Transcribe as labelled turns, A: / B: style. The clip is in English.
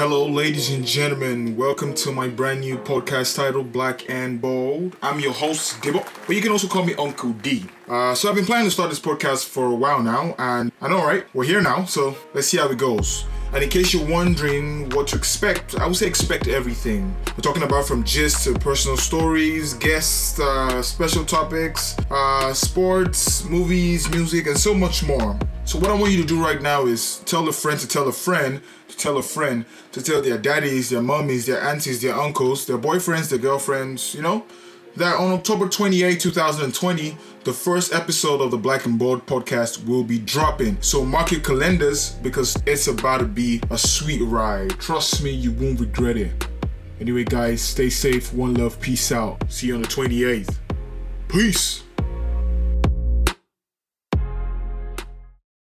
A: Hello, ladies and gentlemen. Welcome to my brand new podcast titled Black and Bold. I'm your host, Gibbo, but you can also call me Uncle D. Uh, so I've been planning to start this podcast for a while now, and I know, right? We're here now, so let's see how it goes. And in case you're wondering what to expect, I would say expect everything. We're talking about from gist to personal stories, guests, uh, special topics, uh, sports, movies, music, and so much more. So what I want you to do right now is tell a friend to tell a friend to tell a friend to tell their daddies, their mummies, their aunties, their uncles, their boyfriends, their girlfriends, you know, that on October 28, 2020, the first episode of the Black and Bold podcast will be dropping. So mark your calendars because it's about to be a sweet ride. Trust me, you won't regret it. Anyway, guys, stay safe. One love. Peace out. See you on the 28th. Peace.